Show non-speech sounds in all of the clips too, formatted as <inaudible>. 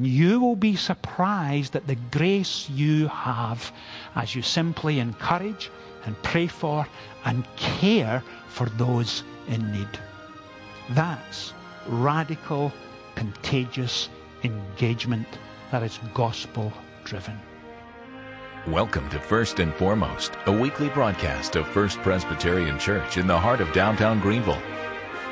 You will be surprised at the grace you have as you simply encourage and pray for and care for those in need. That's radical, contagious engagement that is gospel driven. Welcome to First and Foremost, a weekly broadcast of First Presbyterian Church in the heart of downtown Greenville.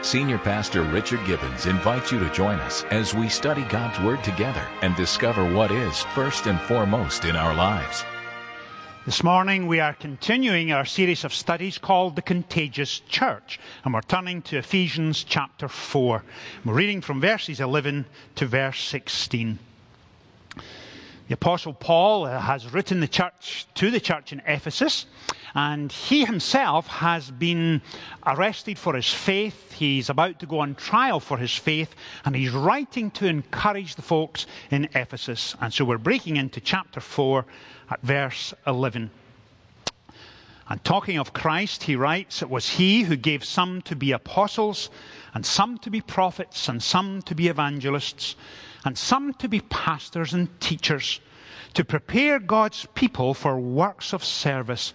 Senior Pastor Richard Gibbons invites you to join us as we study God's Word together and discover what is first and foremost in our lives. This morning we are continuing our series of studies called The Contagious Church, and we're turning to Ephesians chapter 4. We're reading from verses 11 to verse 16. The Apostle Paul uh, has written the church to the church in Ephesus, and he himself has been arrested for his faith. He's about to go on trial for his faith, and he's writing to encourage the folks in Ephesus. And so we're breaking into chapter 4 at verse 11. And talking of Christ, he writes, It was he who gave some to be apostles, and some to be prophets, and some to be evangelists and some to be pastors and teachers, to prepare God's people for works of service,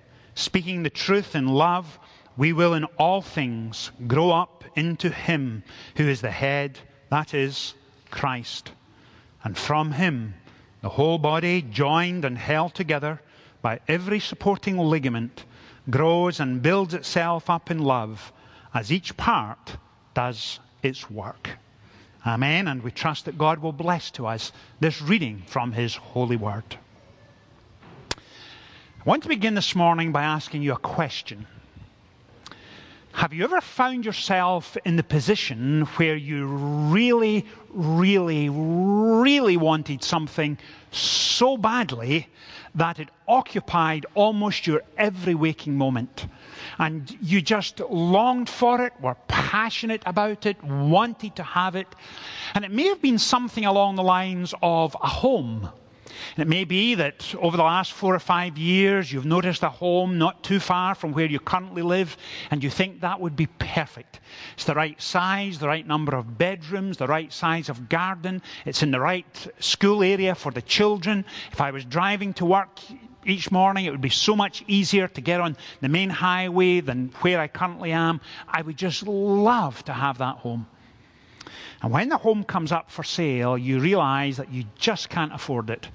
speaking the truth in love, we will in all things grow up into Him who is the head, that is, Christ. And from Him, the whole body, joined and held together by every supporting ligament, grows and builds itself up in love as each part does its work. Amen. And we trust that God will bless to us this reading from His holy word. I want to begin this morning by asking you a question. Have you ever found yourself in the position where you really, really, really wanted something so badly that it occupied almost your every waking moment? And you just longed for it, were passionate about it, wanted to have it. And it may have been something along the lines of a home it may be that over the last four or five years, you've noticed a home not too far from where you currently live, and you think that would be perfect. It's the right size, the right number of bedrooms, the right size of garden. It's in the right school area for the children. If I was driving to work, each morning, it would be so much easier to get on the main highway than where I currently am. I would just love to have that home. And when the home comes up for sale, you realize that you just can't afford it.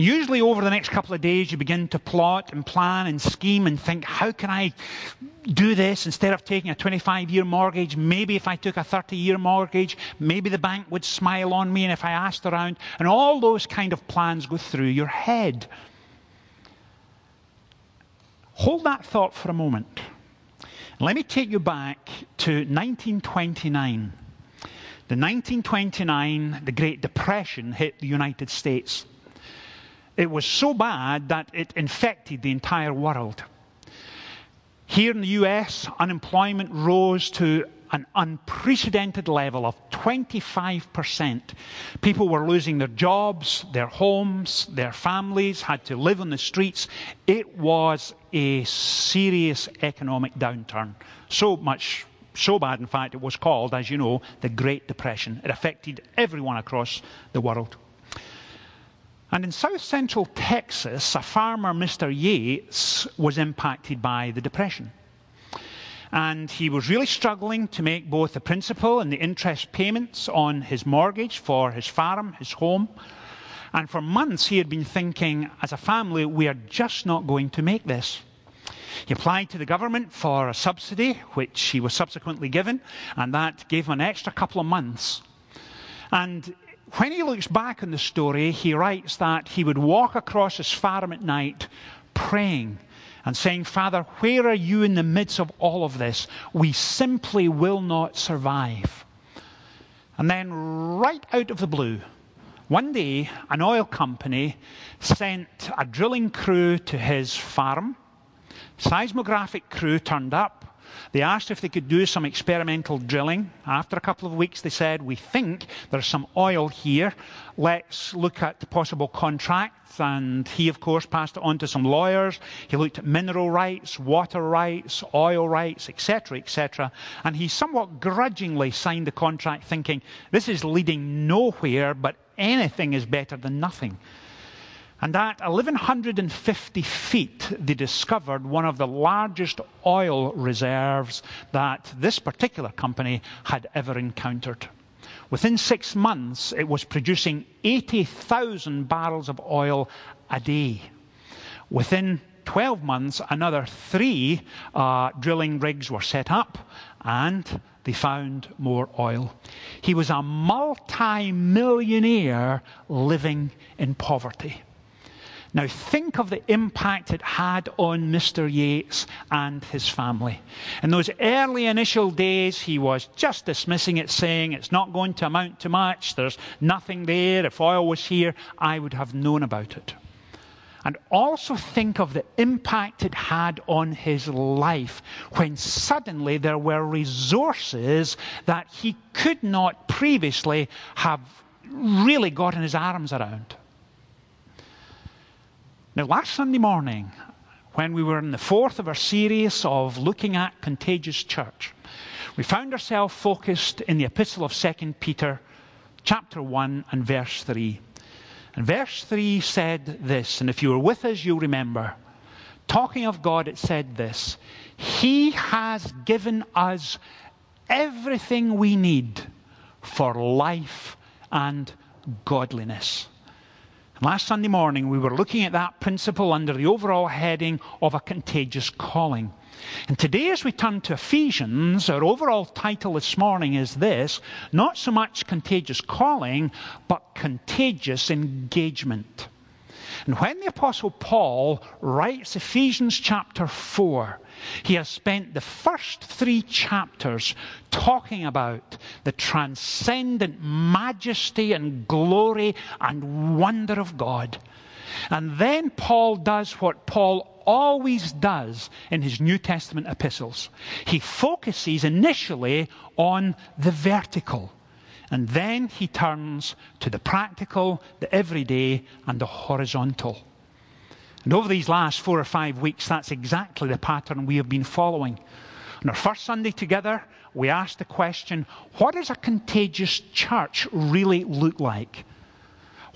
Usually, over the next couple of days, you begin to plot and plan and scheme and think, how can I do this instead of taking a 25 year mortgage? Maybe if I took a 30 year mortgage, maybe the bank would smile on me. And if I asked around, and all those kind of plans go through your head. Hold that thought for a moment. Let me take you back to 1929. The 1929, the Great Depression hit the United States. It was so bad that it infected the entire world. Here in the US, unemployment rose to an unprecedented level of 25%. People were losing their jobs, their homes, their families, had to live on the streets. It was a serious economic downturn. So much, so bad, in fact, it was called, as you know, the Great Depression. It affected everyone across the world. And in south central Texas, a farmer, Mr. Yates, was impacted by the Depression. And he was really struggling to make both the principal and the interest payments on his mortgage for his farm, his home. And for months, he had been thinking, as a family, we are just not going to make this. He applied to the government for a subsidy, which he was subsequently given, and that gave him an extra couple of months. And when he looks back on the story, he writes that he would walk across his farm at night praying and saying, Father, where are you in the midst of all of this? We simply will not survive. And then, right out of the blue, One day, an oil company sent a drilling crew to his farm. Seismographic crew turned up. They asked if they could do some experimental drilling. After a couple of weeks, they said, We think there's some oil here. Let's look at the possible contracts. And he, of course, passed it on to some lawyers. He looked at mineral rights, water rights, oil rights, etc., etc. And he somewhat grudgingly signed the contract, thinking, This is leading nowhere, but anything is better than nothing. And at 1150 feet, they discovered one of the largest oil reserves that this particular company had ever encountered. Within six months, it was producing 80,000 barrels of oil a day. Within 12 months, another three uh, drilling rigs were set up and they found more oil. He was a multi millionaire living in poverty. Now, think of the impact it had on Mr. Yates and his family. In those early initial days, he was just dismissing it, saying it's not going to amount to much, there's nothing there. If oil was here, I would have known about it. And also think of the impact it had on his life when suddenly there were resources that he could not previously have really gotten his arms around. Now, last Sunday morning, when we were in the fourth of our series of looking at contagious church, we found ourselves focused in the epistle of 2 Peter, chapter 1 and verse 3. And verse 3 said this, and if you were with us, you'll remember. Talking of God, it said this He has given us everything we need for life and godliness. Last Sunday morning, we were looking at that principle under the overall heading of a contagious calling. And today, as we turn to Ephesians, our overall title this morning is this not so much contagious calling, but contagious engagement. And when the Apostle Paul writes Ephesians chapter 4, he has spent the first three chapters talking about the transcendent majesty and glory and wonder of God. And then Paul does what Paul always does in his New Testament epistles. He focuses initially on the vertical. And then he turns to the practical, the everyday, and the horizontal. And over these last four or five weeks, that's exactly the pattern we have been following. On our first Sunday together, we asked the question what does a contagious church really look like?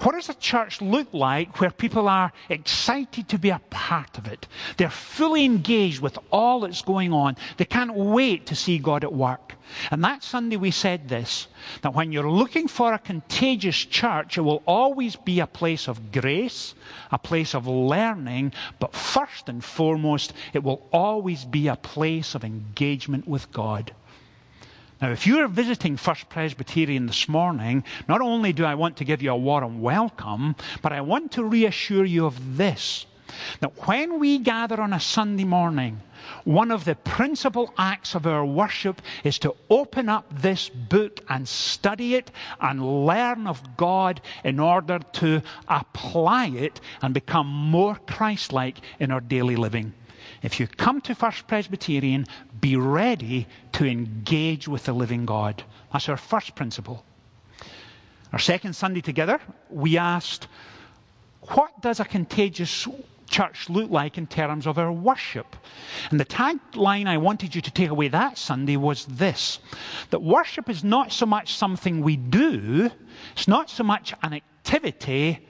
What does a church look like where people are excited to be a part of it? They're fully engaged with all that's going on. They can't wait to see God at work. And that Sunday we said this that when you're looking for a contagious church, it will always be a place of grace, a place of learning, but first and foremost, it will always be a place of engagement with God. Now, if you're visiting First Presbyterian this morning, not only do I want to give you a warm welcome, but I want to reassure you of this that when we gather on a Sunday morning, one of the principal acts of our worship is to open up this book and study it and learn of God in order to apply it and become more Christ like in our daily living. If you come to First Presbyterian, be ready to engage with the living God. That's our first principle. Our second Sunday together, we asked, what does a contagious church look like in terms of our worship? And the tagline I wanted you to take away that Sunday was this that worship is not so much something we do, it's not so much an activity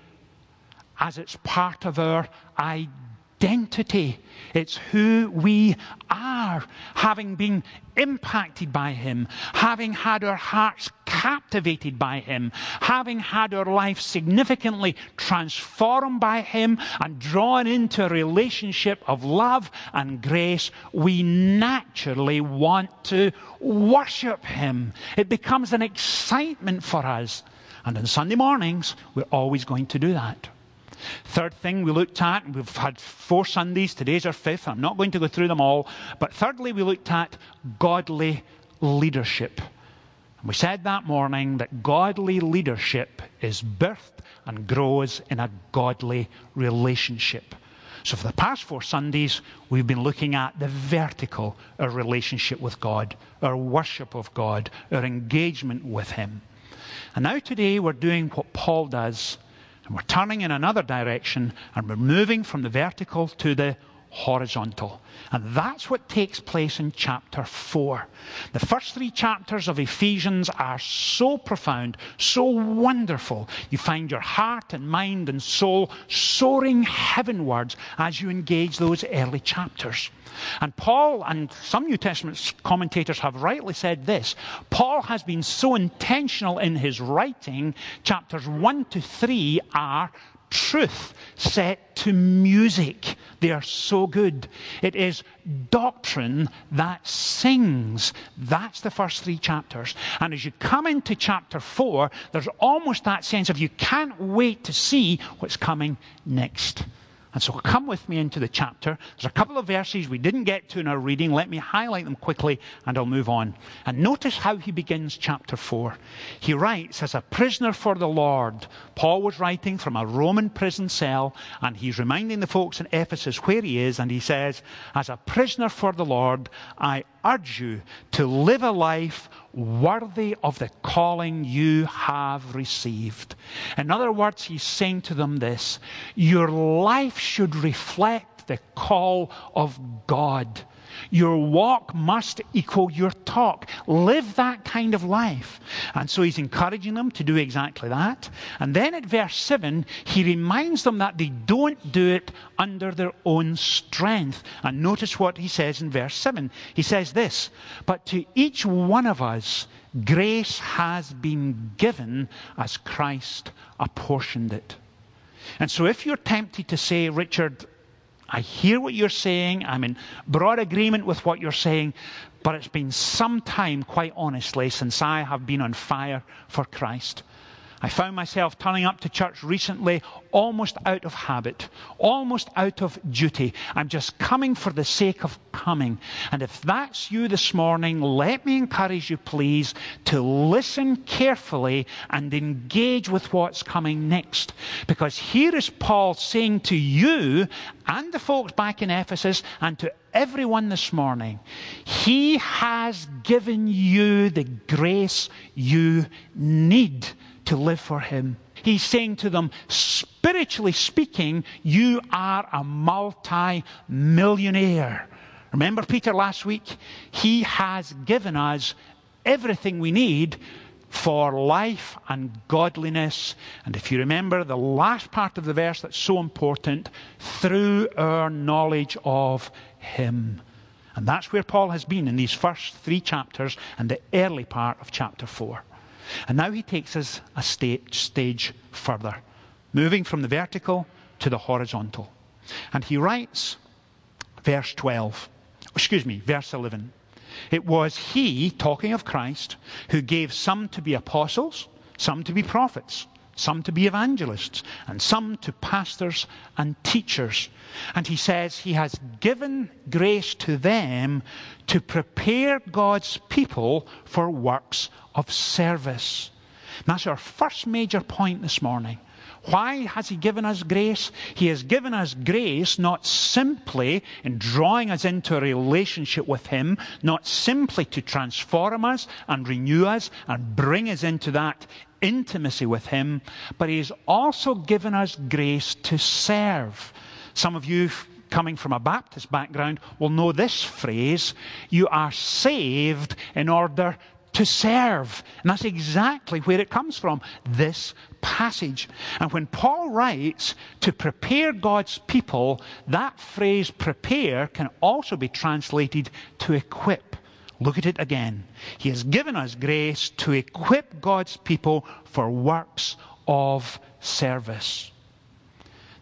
as it's part of our identity identity. It's who we are, having been impacted by Him, having had our hearts captivated by Him, having had our life significantly transformed by Him and drawn into a relationship of love and grace, we naturally want to worship Him. It becomes an excitement for us. And on Sunday mornings, we're always going to do that. Third thing we looked at, we've had four Sundays, today's our fifth. I'm not going to go through them all. But thirdly, we looked at godly leadership. And we said that morning that godly leadership is birthed and grows in a godly relationship. So, for the past four Sundays, we've been looking at the vertical, our relationship with God, our worship of God, our engagement with Him. And now today, we're doing what Paul does, and we're turning in another direction, and we're moving from the vertical to the horizontal. And that's what takes place in chapter 4. The first three chapters of Ephesians are so profound, so wonderful. You find your heart and mind and soul soaring heavenwards as you engage those early chapters. And Paul and some New Testament commentators have rightly said this Paul has been so intentional in his writing, chapters 1 to 3 are truth set to music. They are so good. It is doctrine that sings. That's the first three chapters. And as you come into chapter four, there's almost that sense of you can't wait to see what's coming next. And so come with me into the chapter. There's a couple of verses we didn't get to in our reading. Let me highlight them quickly and I'll move on. And notice how he begins chapter 4. He writes, as a prisoner for the Lord. Paul was writing from a Roman prison cell and he's reminding the folks in Ephesus where he is. And he says, as a prisoner for the Lord, I urge you to live a life worthy of the calling you have received. In other words, he's saying to them this your life should reflect the call of God. Your walk must equal your talk. Live that kind of life. And so he's encouraging them to do exactly that. And then at verse 7, he reminds them that they don't do it under their own strength. And notice what he says in verse 7. He says this But to each one of us, grace has been given as Christ apportioned it. And so if you're tempted to say, Richard, I hear what you're saying. I'm in broad agreement with what you're saying. But it's been some time, quite honestly, since I have been on fire for Christ. I found myself turning up to church recently almost out of habit, almost out of duty. I'm just coming for the sake of coming. And if that's you this morning, let me encourage you, please, to listen carefully and engage with what's coming next. Because here is Paul saying to you and the folks back in Ephesus and to everyone this morning, He has given you the grace you need to live for Him. He's saying to them, spiritually speaking, you are a multi millionaire. Remember Peter last week? He has given us everything we need for life and godliness. And if you remember the last part of the verse that's so important, through our knowledge of Him. And that's where Paul has been in these first three chapters and the early part of chapter 4. And now he takes us a stage, stage further, moving from the vertical to the horizontal. And he writes, verse 12, excuse me, verse 11. It was he, talking of Christ, who gave some to be apostles, some to be prophets, some to be evangelists, and some to pastors and teachers. And he says he has given grace to them to prepare God's people for works of service. And that's our first major point this morning. Why has He given us grace? He has given us grace not simply in drawing us into a relationship with Him, not simply to transform us and renew us and bring us into that intimacy with Him, but He has also given us grace to serve. Some of you coming from a Baptist background will know this phrase you are saved in order to serve. And that's exactly where it comes from this passage. And when Paul writes to prepare God's people, that phrase prepare can also be translated to equip. Look at it again. He has given us grace to equip God's people for works of service.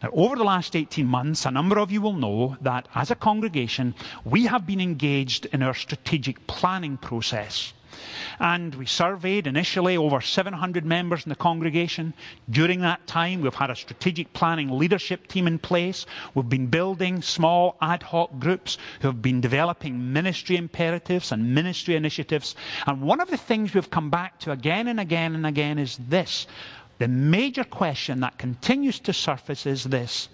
Now, over the last 18 months, a number of you will know that as a congregation, we have been engaged in our strategic planning process. And we surveyed initially over 700 members in the congregation. During that time, we've had a strategic planning leadership team in place. We've been building small ad hoc groups who have been developing ministry imperatives and ministry initiatives. And one of the things we've come back to again and again and again is this. The major question that continues to surface is this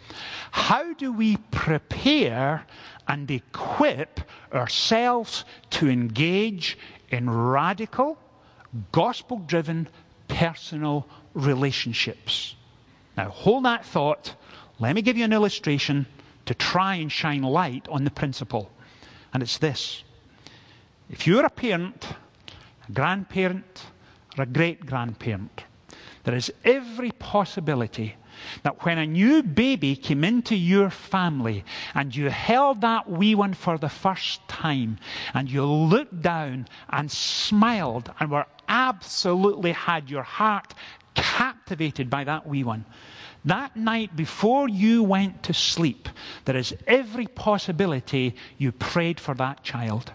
How do we prepare and equip ourselves to engage in radical, gospel driven personal relationships. Now, hold that thought. Let me give you an illustration to try and shine light on the principle. And it's this if you're a parent, a grandparent, or a great grandparent, there is every possibility that when a new baby came into your family and you held that wee one for the first time and you looked down and smiled and were absolutely had your heart captivated by that wee one. That night before you went to sleep, there is every possibility you prayed for that child.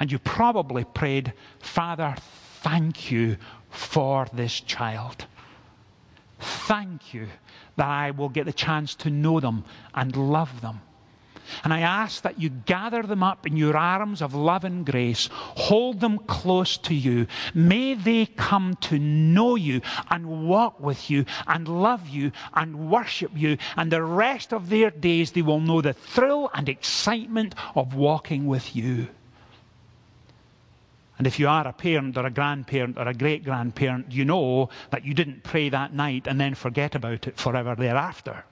And you probably prayed, Father, thank you for this child. Thank you that I will get the chance to know them and love them. And I ask that you gather them up in your arms of love and grace, hold them close to you. May they come to know you and walk with you and love you and worship you. And the rest of their days, they will know the thrill and excitement of walking with you. And if you are a parent or a grandparent or a great grandparent, you know that you didn't pray that night and then forget about it forever thereafter.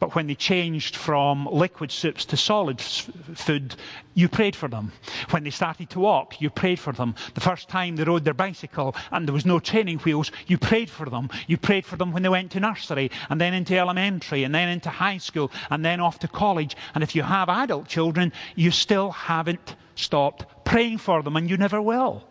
But when they changed from liquid soups to solid food, you prayed for them. When they started to walk, you prayed for them. The first time they rode their bicycle and there was no training wheels, you prayed for them. You prayed for them when they went to nursery and then into elementary and then into high school and then off to college. And if you have adult children, you still haven't stopped praying for them, and you never will.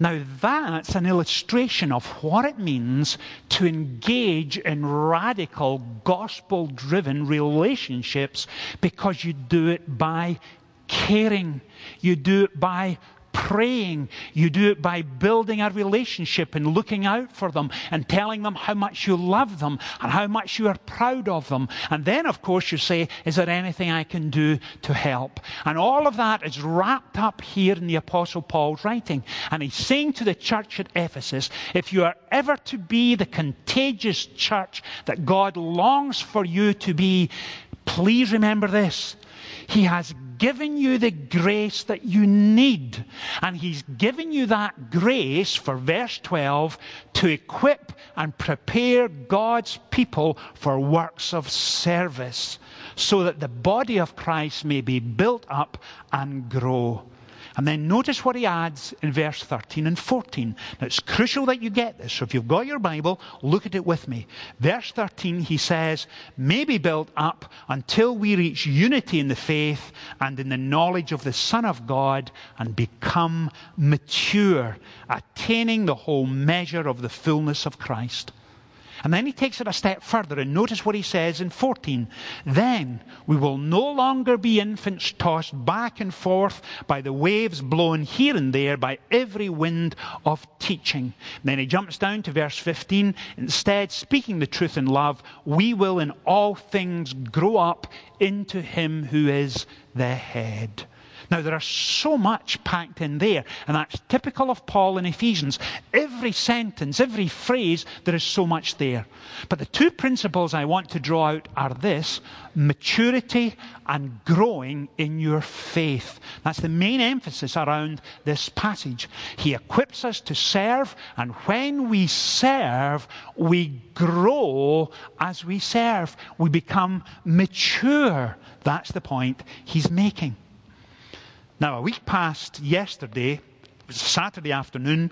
Now, that's an illustration of what it means to engage in radical, gospel driven relationships because you do it by caring. You do it by praying. You do it by building a relationship and looking out for them and telling them how much you love them and how much you are proud of them. And then, of course, you say, Is there anything I can do to help? And all of that is wrapped up here in the Apostle Paul's writing. And he's saying to the church at Ephesus, If you are ever to be the contagious church that God longs for you to be, please remember this. He has given you the grace that you need. And He's given you that grace, for verse 12, to equip and prepare God's people for works of service, so that the body of Christ may be built up and grow. And then notice what he adds in verse 13 and 14. Now it's crucial that you get this. So if you've got your Bible, look at it with me. Verse 13, he says, may be built up until we reach unity in the faith and in the knowledge of the Son of God and become mature, attaining the whole measure of the fullness of Christ. And then he takes it a step further and notice what he says in 14. Then we will no longer be infants tossed back and forth by the waves blown here and there by every wind of teaching. And then he jumps down to verse 15. Instead, speaking the truth in love, we will in all things grow up into him who is the head. Now, there is so much packed in there, and that's typical of Paul in Ephesians. Every sentence, every phrase, there is so much there. But the two principles I want to draw out are this maturity and growing in your faith. That's the main emphasis around this passage. He equips us to serve, and when we serve, we grow as we serve. We become mature. That's the point he's making. Now, a week past yesterday, it was Saturday afternoon,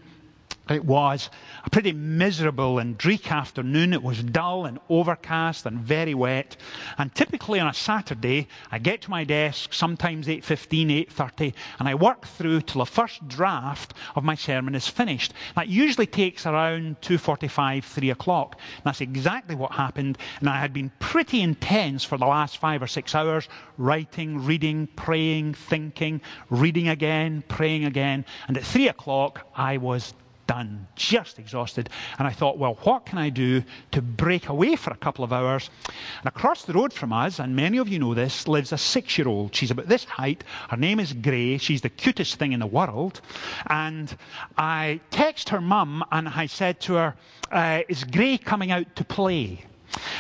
It was a pretty miserable and dreary afternoon. It was dull and overcast and very wet. And typically on a Saturday, I get to my desk sometimes 8.15, 8.30, and I work through till the first draft of my sermon is finished. That usually takes around 2.45, 3 o'clock. That's exactly what happened. And I had been pretty intense for the last five or six hours, writing, reading, praying, thinking, reading again, praying again. And at 3 o'clock, I was done, just exhausted. And I thought, well, what can I do to break away for a couple of hours? And across the road from us, and many of you know this, lives a six year old. She's about this height. Her name is Gray. She's the cutest thing in the world. And I text her mum and I said to her, uh, Is Gray coming out to play?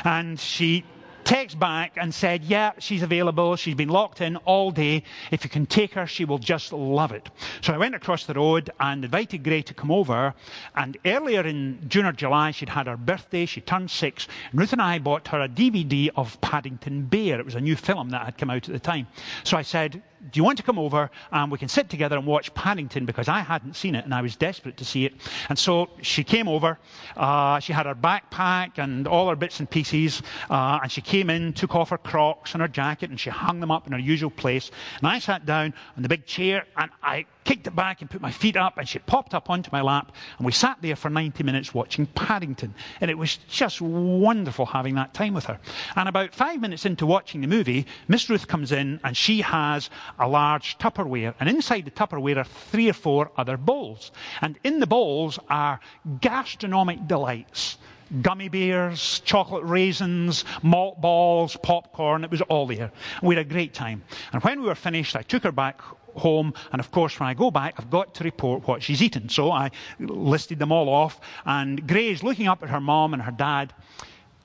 And she text back and said, Yeah, she's available. She's been locked in all day. If you can take her, she will just love it. So I went across the road and invited Gray to come over. And earlier in June or July, she'd had her birthday. She turned six. And Ruth and I bought her a DVD of Paddington Bear. It was a new film that had come out at the time. So I said, do you want to come over and we can sit together and watch Paddington because I hadn't seen it and I was desperate to see it. And so she came over. Uh, she had her backpack and all her bits and pieces. Uh, and she came in, took off her Crocs and her jacket and she hung them up in her usual place. And I sat down on the big chair and I kicked it back and put my feet up, and she popped up onto my lap, and we sat there for 90 minutes watching Paddington. And it was just wonderful having that time with her. And about five minutes into watching the movie, Miss Ruth comes in, and she has a large Tupperware. And inside the Tupperware are three or four other bowls. And in the bowls are gastronomic delights gummy bears, chocolate raisins, malt balls, popcorn. It was all there. We had a great time. And when we were finished, I took her back home. And of course, when I go back, I've got to report what she's eaten. So I listed them all off. And Gray's looking up at her mom and her dad.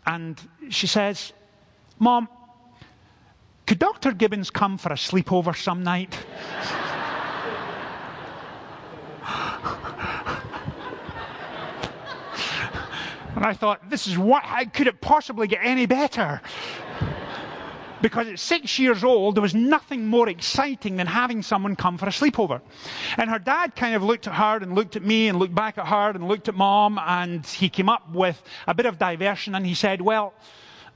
And she says, Mom, could Dr. Gibbons come for a sleepover some night? <laughs> and I thought, this is what, how could it possibly get any better? Because at six years old, there was nothing more exciting than having someone come for a sleepover. And her dad kind of looked at her and looked at me and looked back at her and looked at mom, and he came up with a bit of diversion and he said, Well,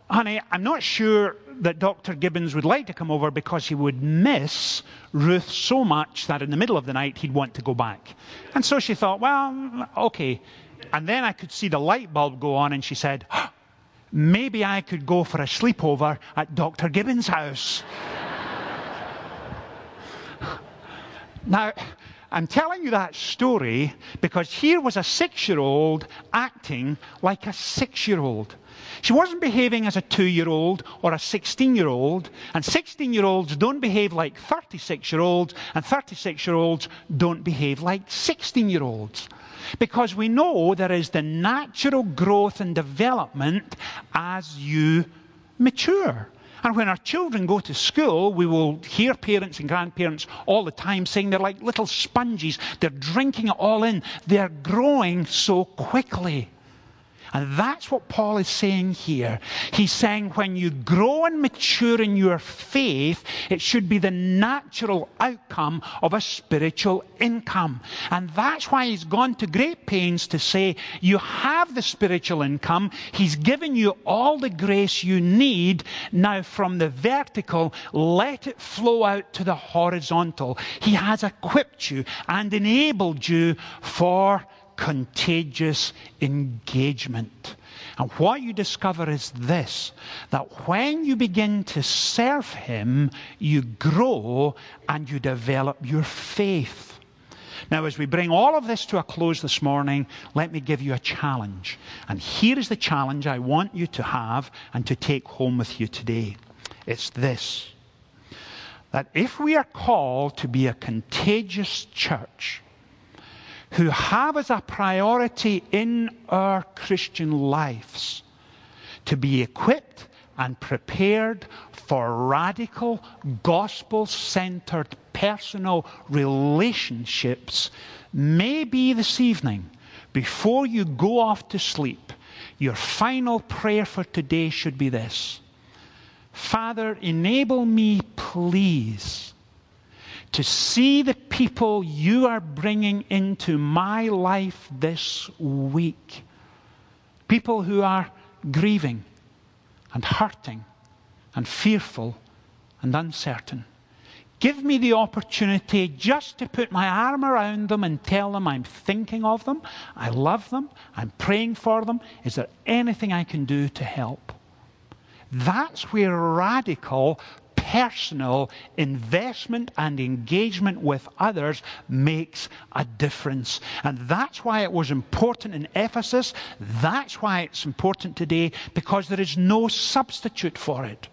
honey, I'm not sure that Dr. Gibbons would like to come over because he would miss Ruth so much that in the middle of the night he'd want to go back. And so she thought, well, okay. And then I could see the light bulb go on and she said, maybe I could go for a sleepover at Dr. Gibbons' house. now, I'm telling you that story because here was a six year old acting like a six year old. She wasn't behaving as a two year old or a 16 year old, and 16 year olds don't behave like 36 year olds, and 36 year olds don't behave like 16 year olds. Because we know there is the natural growth and development as you mature. And when our children go to school, we will hear parents and grandparents all the time saying they're like little sponges. They're drinking it all in. They're growing so quickly. And that's what Paul is saying here. He's saying when you grow and mature in your faith, it should be the natural outcome of a spiritual income. And that's why he's gone to great pains to say, you have the spiritual income. He's given you all the grace you need. Now, from the vertical, let it flow out to the horizontal. He has equipped you and enabled you for contagious engagement. And what you discover is this that when you begin to serve Him, you grow and you develop your faith. Now, as we bring all of this to a close this morning, let me give you a challenge. And here is the challenge I want you to have and to take home with you today it's this that if we are called to be a contagious church, who have as a priority in our Christian lives to be equipped and prepared for radical, gospel centered personal relationships, maybe this evening, before you go off to sleep, your final prayer for today should be this. Father, enable me, please to see the people you are bringing into my life this week. People who are grieving and hurting and fearful and uncertain. Give me the opportunity just to put my arm around them and tell them I'm thinking of them, I love them, I'm praying for them. Is there anything I can do to help? That's where radical personal investment and engagement with others makes a difference. And that's why it was important in Ephesus. That's why it's important today, because there is no substitute for it.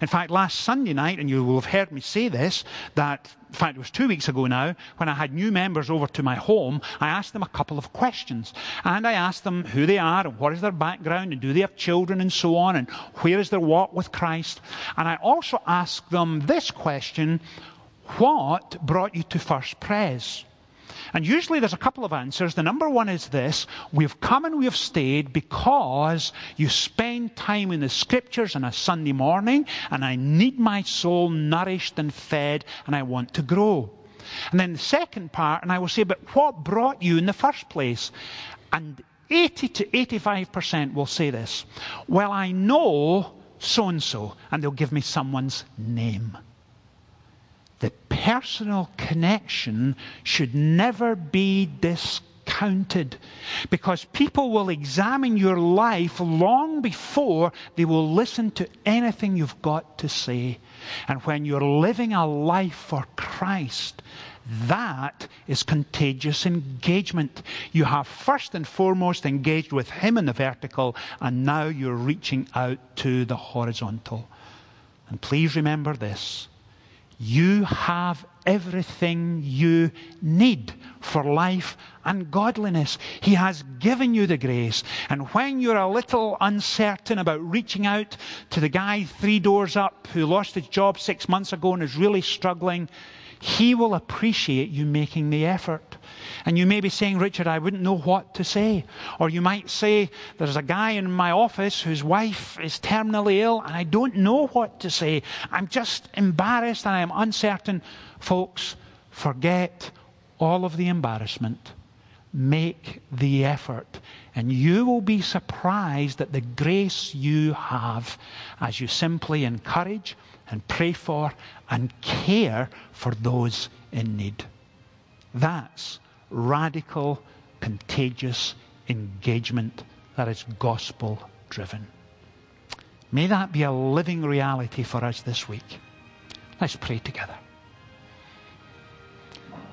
In fact, last Sunday night, and you will have heard me say this, that, in fact, it was two weeks ago now, when I had new members over to my home, I asked them a couple of questions. And I asked them who they are, and what is their background, and do they have children, and so on, and where is their walk with Christ. And I also asked them this question What brought you to First Pres? And usually there's a couple of answers. The number one is this We've come and we've stayed because you spend time in the scriptures on a Sunday morning, and I need my soul nourished and fed, and I want to grow. And then the second part, and I will say, But what brought you in the first place? And 80 to 85% will say this Well, I know so and so, and they'll give me someone's name personal connection should never be discounted because people will examine your life long before they will listen to anything you've got to say. And when you're living a life for Christ, that is contagious engagement. You have first and foremost engaged with Him in the vertical, and now you're reaching out to the horizontal. And please remember this you have everything you need for life and godliness. He has given you the grace. And when you're a little uncertain about reaching out to the guy three doors up who lost his job six months ago and is really struggling, he will appreciate you making the effort. And you may be saying, Richard, I wouldn't know what to say. Or you might say, There's a guy in my office whose wife is terminally ill, and I don't know what to say. I'm just embarrassed and I'm uncertain. Folks, forget all of the embarrassment. Make the effort, and you will be surprised at the grace you have as you simply encourage and pray for and care for those in need. That's radical, contagious engagement that is gospel driven. May that be a living reality for us this week. Let's pray together.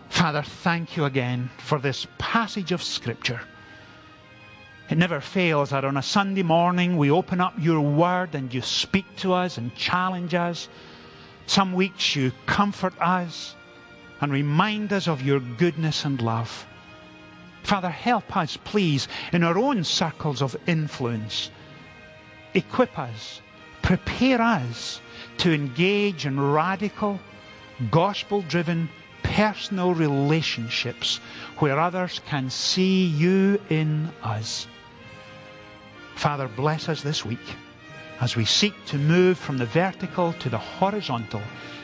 Father, thank you again for this passage of Scripture. It never fails that on a Sunday morning we open up your word and you speak to us and challenge us. Some weeks you comfort us and remind us of your goodness and love. Father, help us, please, in our own circles of influence. Equip us, prepare us to engage in radical, gospel driven, personal relationships where others can see you in us. Father, bless us this week as we seek to move from the vertical to the horizontal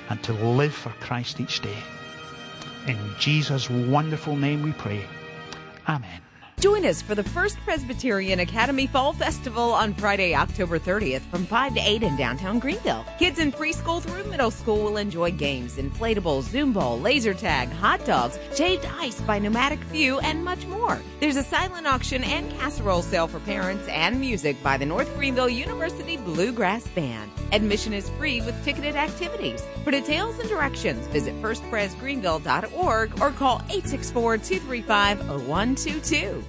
and to live for Christ each day. In Jesus' wonderful name we pray. Amen. Join us for the First Presbyterian Academy Fall Festival on Friday, October 30th from 5 to 8 in downtown Greenville. Kids in preschool through middle school will enjoy games, inflatables, Zoom Bowl, laser tag, hot dogs, shaved ice by Nomadic View, and much more. There's a silent auction and casserole sale for parents and music by the North Greenville University Bluegrass Band. Admission is free with ticketed activities. For details and directions, visit firstpresgreenville.org or call 864 235 0122.